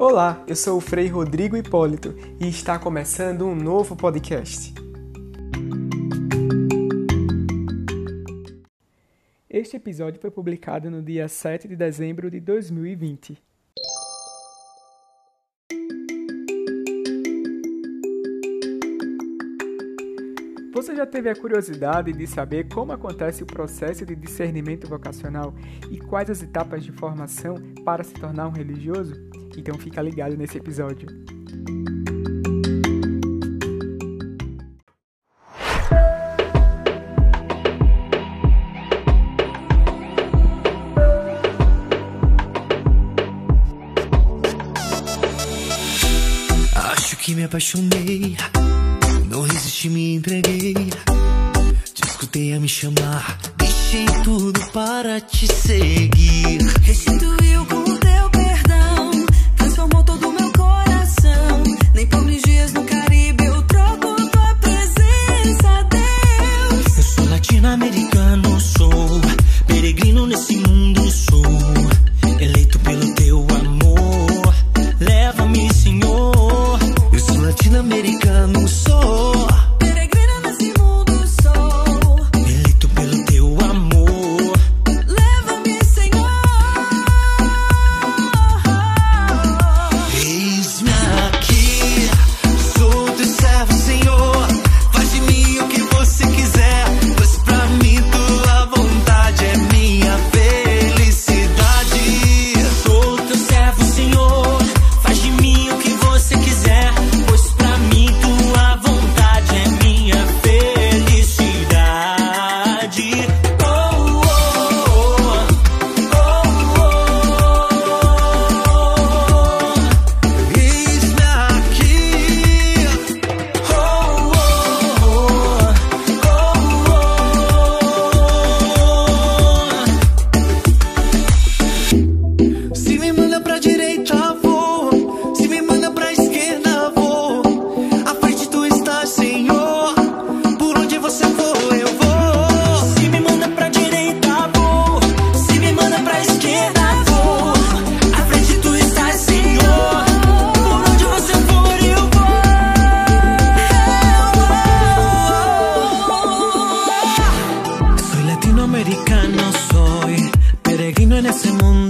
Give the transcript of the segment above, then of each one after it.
Olá, eu sou o Frei Rodrigo Hipólito e está começando um novo podcast. Este episódio foi publicado no dia 7 de dezembro de 2020. Você já teve a curiosidade de saber como acontece o processo de discernimento vocacional e quais as etapas de formação para se tornar um religioso? Então fica ligado nesse episódio. Acho que me apaixonei, não resisti, me entreguei. Discutei a me chamar, deixei tudo para te seguir. Restituiu com americano soy, peregrino en ese mundo.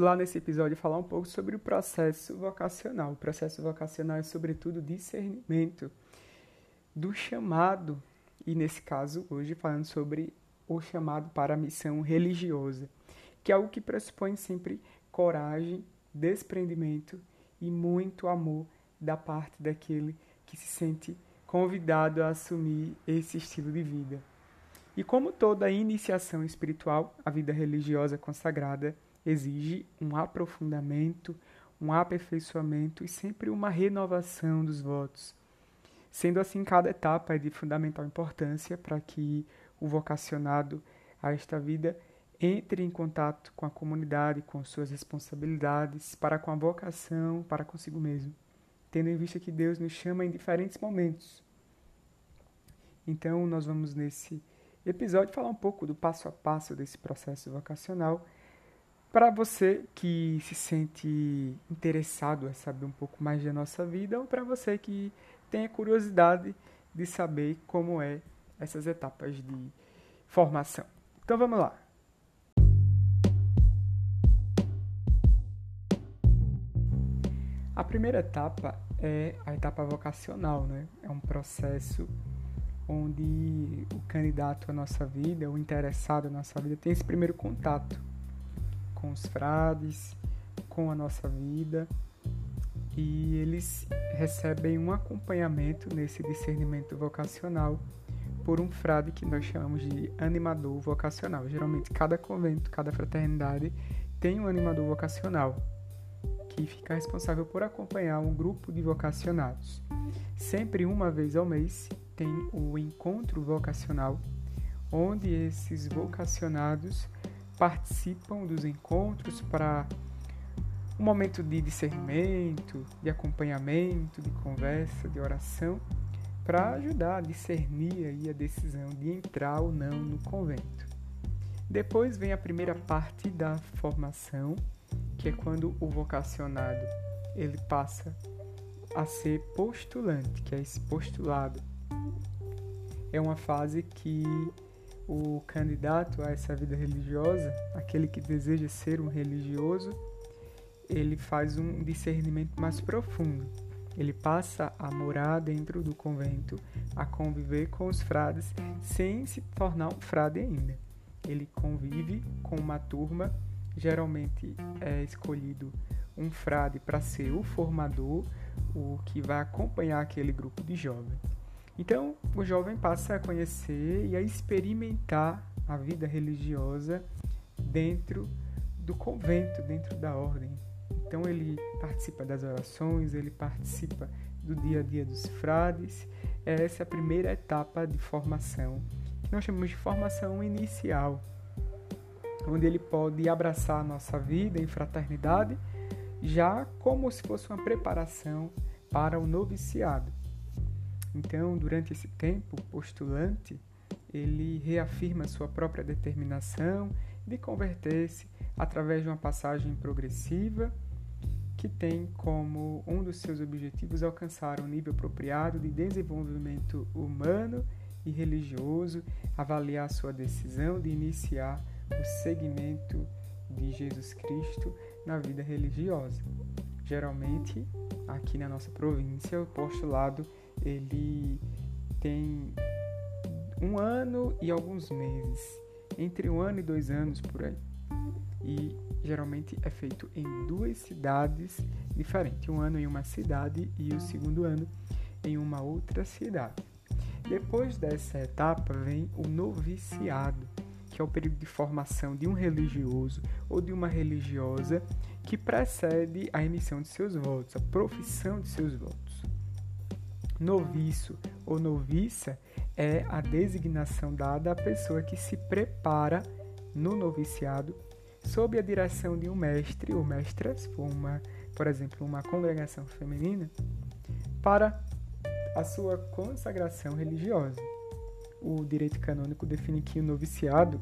lá nesse episódio falar um pouco sobre o processo vocacional. O processo vocacional é, sobretudo, discernimento do chamado, e nesse caso, hoje, falando sobre o chamado para a missão religiosa, que é algo que pressupõe sempre coragem, desprendimento e muito amor da parte daquele que se sente convidado a assumir esse estilo de vida. E como toda iniciação espiritual, a vida religiosa consagrada exige um aprofundamento, um aperfeiçoamento e sempre uma renovação dos votos. Sendo assim, cada etapa é de fundamental importância para que o vocacionado a esta vida entre em contato com a comunidade, com suas responsabilidades, para com a vocação, para consigo mesmo, tendo em vista que Deus nos chama em diferentes momentos. Então, nós vamos nesse episódio falar um pouco do passo a passo desse processo vocacional para você que se sente interessado a saber um pouco mais da nossa vida ou para você que tenha curiosidade de saber como é essas etapas de formação. Então vamos lá. A primeira etapa é a etapa vocacional, né? É um processo onde o candidato à nossa vida, o interessado à nossa vida, tem esse primeiro contato com os frades, com a nossa vida, e eles recebem um acompanhamento nesse discernimento vocacional por um frade que nós chamamos de animador vocacional. Geralmente, cada convento, cada fraternidade tem um animador vocacional que fica responsável por acompanhar um grupo de vocacionados. Sempre uma vez ao mês tem o encontro vocacional, onde esses vocacionados participam dos encontros para um momento de discernimento, de acompanhamento, de conversa, de oração, para ajudar a discernir aí a decisão de entrar ou não no convento. Depois vem a primeira parte da formação, que é quando o vocacionado ele passa a ser postulante, que é esse postulado. É uma fase que o candidato a essa vida religiosa, aquele que deseja ser um religioso, ele faz um discernimento mais profundo. Ele passa a morar dentro do convento, a conviver com os frades, sem se tornar um frade ainda. Ele convive com uma turma, geralmente é escolhido um frade para ser o formador, o que vai acompanhar aquele grupo de jovens. Então, o jovem passa a conhecer e a experimentar a vida religiosa dentro do convento, dentro da ordem, então ele participa das orações, ele participa do dia a dia dos frades. Essa é a primeira etapa de formação, que nós chamamos de formação inicial, onde ele pode abraçar a nossa vida em fraternidade, já como se fosse uma preparação para o noviciado. Então, durante esse tempo, o postulante ele reafirma sua própria determinação de converter-se através de uma passagem progressiva que tem como um dos seus objetivos alcançar um nível apropriado de desenvolvimento humano e religioso, avaliar sua decisão de iniciar o segmento de Jesus Cristo na vida religiosa. Geralmente, aqui na nossa província, o postulado ele tem um ano e alguns meses, entre um ano e dois anos por aí. E geralmente é feito em duas cidades diferentes, um ano em uma cidade e o segundo ano em uma outra cidade. Depois dessa etapa vem o noviciado, que é o período de formação de um religioso ou de uma religiosa que precede a emissão de seus votos, a profissão de seus votos. Noviço ou noviça é a designação dada à pessoa que se prepara no noviciado sob a direção de um mestre ou mestra, se for uma, por exemplo, uma congregação feminina, para a sua consagração religiosa. O direito canônico define que o noviciado,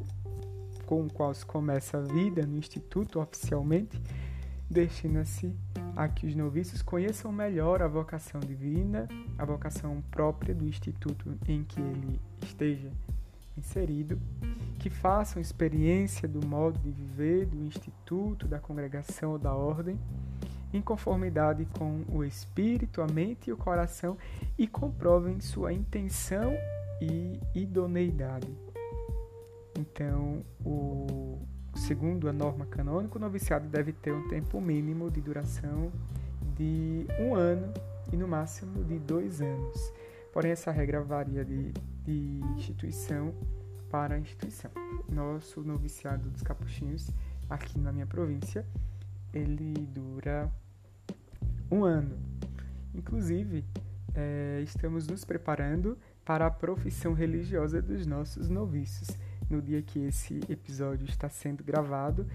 com o qual se começa a vida no instituto oficialmente, destina-se a que os noviços conheçam melhor a vocação divina, a vocação própria do instituto em que ele esteja inserido, que façam experiência do modo de viver do instituto, da congregação ou da ordem, em conformidade com o espírito, a mente e o coração e comprovem sua intenção e idoneidade. Então, o segundo a norma canônica, o noviciado deve ter um tempo mínimo de duração de um ano e no máximo de dois anos. Porém, essa regra varia de, de instituição para instituição. Nosso noviciado dos capuchinhos, aqui na minha província, ele dura um ano. Inclusive, é, estamos nos preparando para a profissão religiosa dos nossos noviços. No dia que esse episódio está sendo gravado,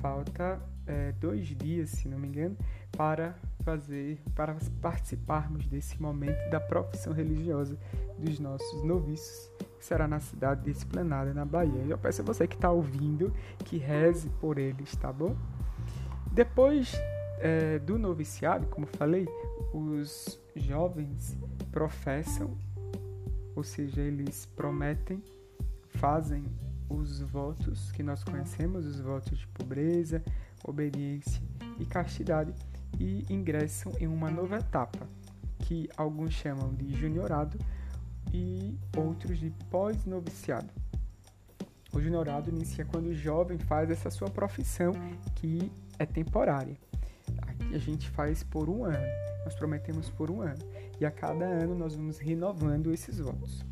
falta é, dois dias, se não me engano, para fazer, para participarmos desse momento da profissão religiosa dos nossos noviços, que será na cidade de Esplanada, na Bahia. Eu peço a você que está ouvindo que reze por eles, tá bom? Depois é, do noviciado, como falei, os jovens professam, ou seja, eles prometem, fazem os votos que nós conhecemos, os votos de pobreza, obediência e castidade, e ingressam em uma nova etapa, que alguns chamam de juniorado e outros de pós-noviciado. O juniorado inicia quando o jovem faz essa sua profissão, que é temporária a gente faz por um ano. Nós prometemos por um ano. E a cada ano nós vamos renovando esses votos.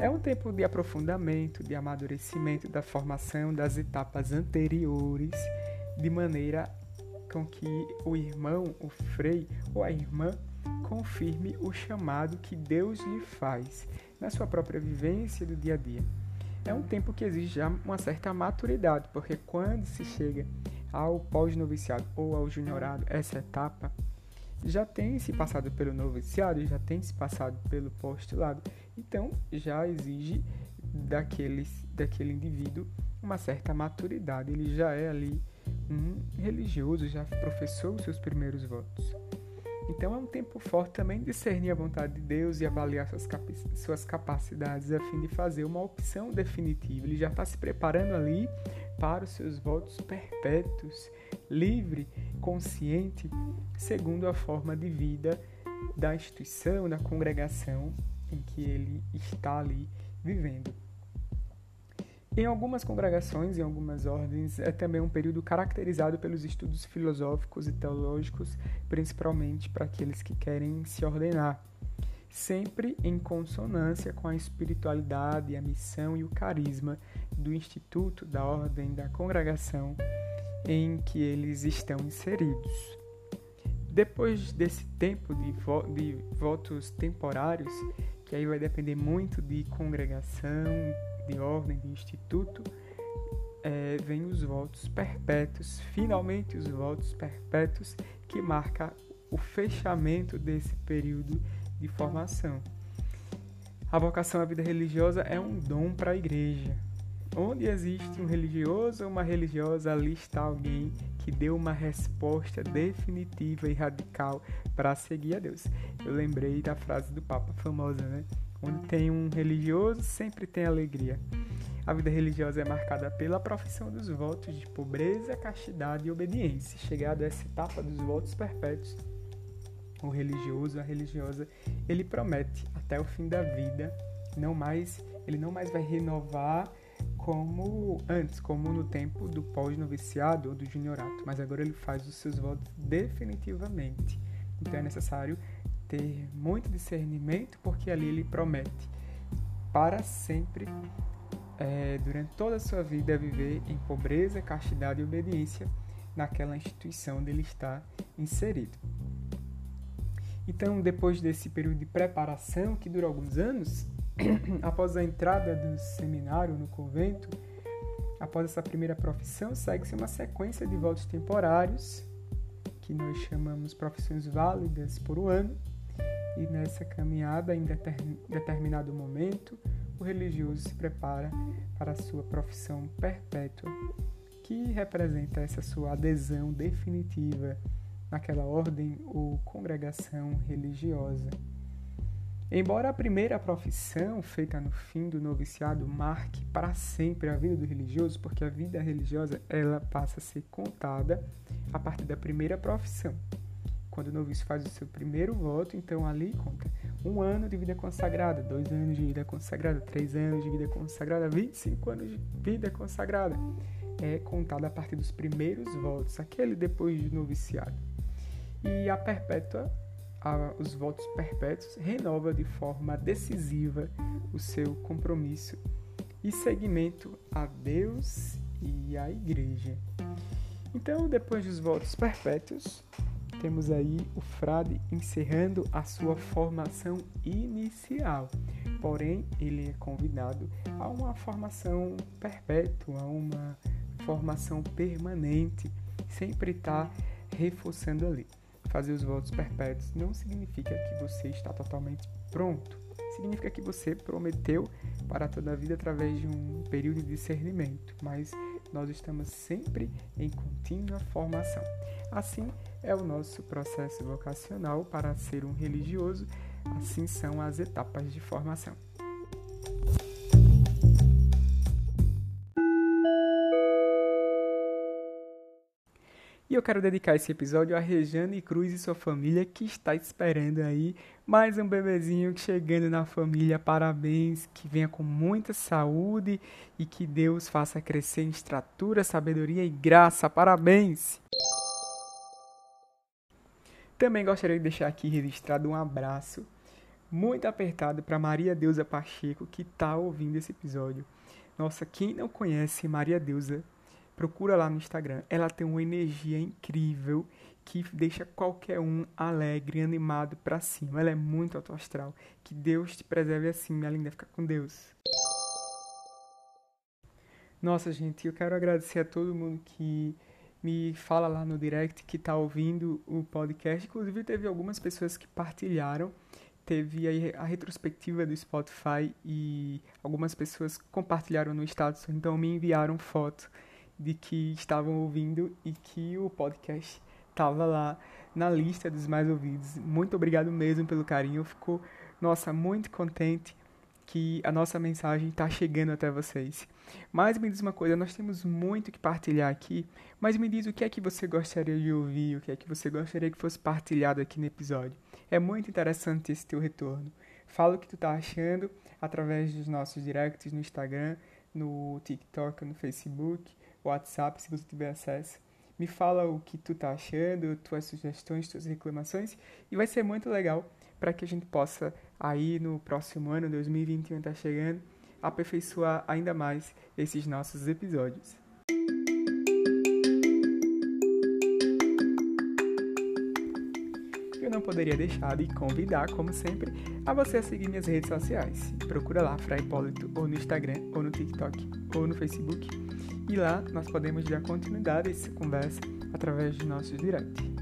É um tempo de aprofundamento, de amadurecimento da formação das etapas anteriores, de maneira com que o irmão, o frei ou a irmã confirme o chamado que Deus lhe faz na sua própria vivência do dia a dia. É um tempo que exige já uma certa maturidade, porque quando se chega ao pós-noviciado ou ao juniorado, essa etapa, já tem se passado pelo noviciado, já tem se passado pelo postulado, então já exige daqueles, daquele indivíduo uma certa maturidade, ele já é ali um religioso, já professou os seus primeiros votos. Então é um tempo forte também discernir a vontade de Deus e avaliar suas, suas capacidades a fim de fazer uma opção definitiva. Ele já está se preparando ali para os seus votos perpétuos, livre, consciente, segundo a forma de vida da instituição, da congregação em que ele está ali vivendo. Em algumas congregações, em algumas ordens, é também um período caracterizado pelos estudos filosóficos e teológicos, principalmente para aqueles que querem se ordenar, sempre em consonância com a espiritualidade, a missão e o carisma do instituto, da ordem, da congregação em que eles estão inseridos. Depois desse tempo de, vo de votos temporários, que aí vai depender muito de congregação, de ordem, de instituto, é, vem os votos perpétuos, finalmente os votos perpétuos, que marca o fechamento desse período de formação. A vocação à vida religiosa é um dom para a igreja. Onde existe um religioso ou uma religiosa, ali está alguém que deu uma resposta definitiva e radical para seguir a Deus. Eu lembrei da frase do Papa famosa, né? Onde tem um religioso, sempre tem alegria. A vida religiosa é marcada pela profissão dos votos de pobreza, castidade e obediência. Chegado a essa etapa dos votos perpétuos, o religioso, a religiosa, ele promete até o fim da vida, não mais, ele não mais vai renovar como antes, como no tempo do pós-noviciado ou do juniorato, mas agora ele faz os seus votos definitivamente. Então é necessário ter muito discernimento, porque ali ele promete para sempre, é, durante toda a sua vida, viver em pobreza, castidade e obediência naquela instituição onde ele está inserido. Então, depois desse período de preparação, que dura alguns anos, após a entrada do seminário no convento, após essa primeira profissão, segue-se uma sequência de votos temporários, que nós chamamos profissões válidas por um ano, e nessa caminhada, em determinado momento, o religioso se prepara para a sua profissão perpétua, que representa essa sua adesão definitiva naquela ordem ou congregação religiosa. Embora a primeira profissão feita no fim do noviciado marque para sempre a vida do religioso, porque a vida religiosa ela passa a ser contada a partir da primeira profissão. quando o noviço faz o seu primeiro voto, então ali conta um ano de vida consagrada, dois anos de vida consagrada, três anos de vida consagrada, 25 anos de vida consagrada. É contado a partir dos primeiros votos, aquele depois do noviciado. E a perpétua, os votos perpétuos, renova de forma decisiva o seu compromisso e seguimento a Deus e à Igreja. Então, depois dos votos perpétuos, temos aí o frade encerrando a sua formação inicial. Porém, ele é convidado a uma formação perpétua, a uma formação permanente, sempre está reforçando ali. Fazer os votos perpétuos não significa que você está totalmente pronto. Significa que você prometeu para toda a vida através de um período de discernimento, mas nós estamos sempre em contínua formação. Assim é o nosso processo vocacional para ser um religioso, assim são as etapas de formação. Eu quero dedicar esse episódio a Rejane Cruz e sua família que está esperando aí mais um bebezinho chegando na família. Parabéns, que venha com muita saúde e que Deus faça crescer em estrutura, sabedoria e graça. Parabéns! Também gostaria de deixar aqui registrado um abraço muito apertado para Maria Deusa Pacheco que está ouvindo esse episódio. Nossa, quem não conhece Maria Deusa Procura lá no Instagram. Ela tem uma energia incrível que deixa qualquer um alegre, animado para cima. Ela é muito autoastral. Que Deus te preserve assim, minha linda. Fica com Deus. Nossa, gente, eu quero agradecer a todo mundo que me fala lá no direct que está ouvindo o podcast. Inclusive, teve algumas pessoas que partilharam. Teve a, retrospectiva do Spotify e algumas pessoas compartilharam no status, então me enviaram foto de que estavam ouvindo e que o podcast estava lá na lista dos mais ouvidos. Muito obrigado mesmo pelo carinho. Eu fico, nossa, muito contente que a nossa mensagem está chegando até vocês. Mas me diz uma coisa, nós temos muito que partilhar aqui, mas me diz o que é que você gostaria de ouvir, o que é que você gostaria que fosse partilhado aqui no episódio. É muito interessante esse teu retorno. Fala o que tu tá achando através dos nossos directs no Instagram, no TikTok, no Facebook WhatsApp, se você tiver acesso. Me fala o que tu tá achando, tuas sugestões, tuas reclamações, e vai ser muito legal para que a gente possa aí no próximo ano, 2021 tá chegando, aperfeiçoar ainda mais esses nossos episódios. Não poderia deixar de convidar, como sempre, a você a seguir minhas redes sociais. Procura lá, Fra Hipólito, ou no Instagram, ou no TikTok, ou no Facebook. E lá nós podemos dar continuidade a essa conversa através de nossos directs.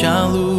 Deste a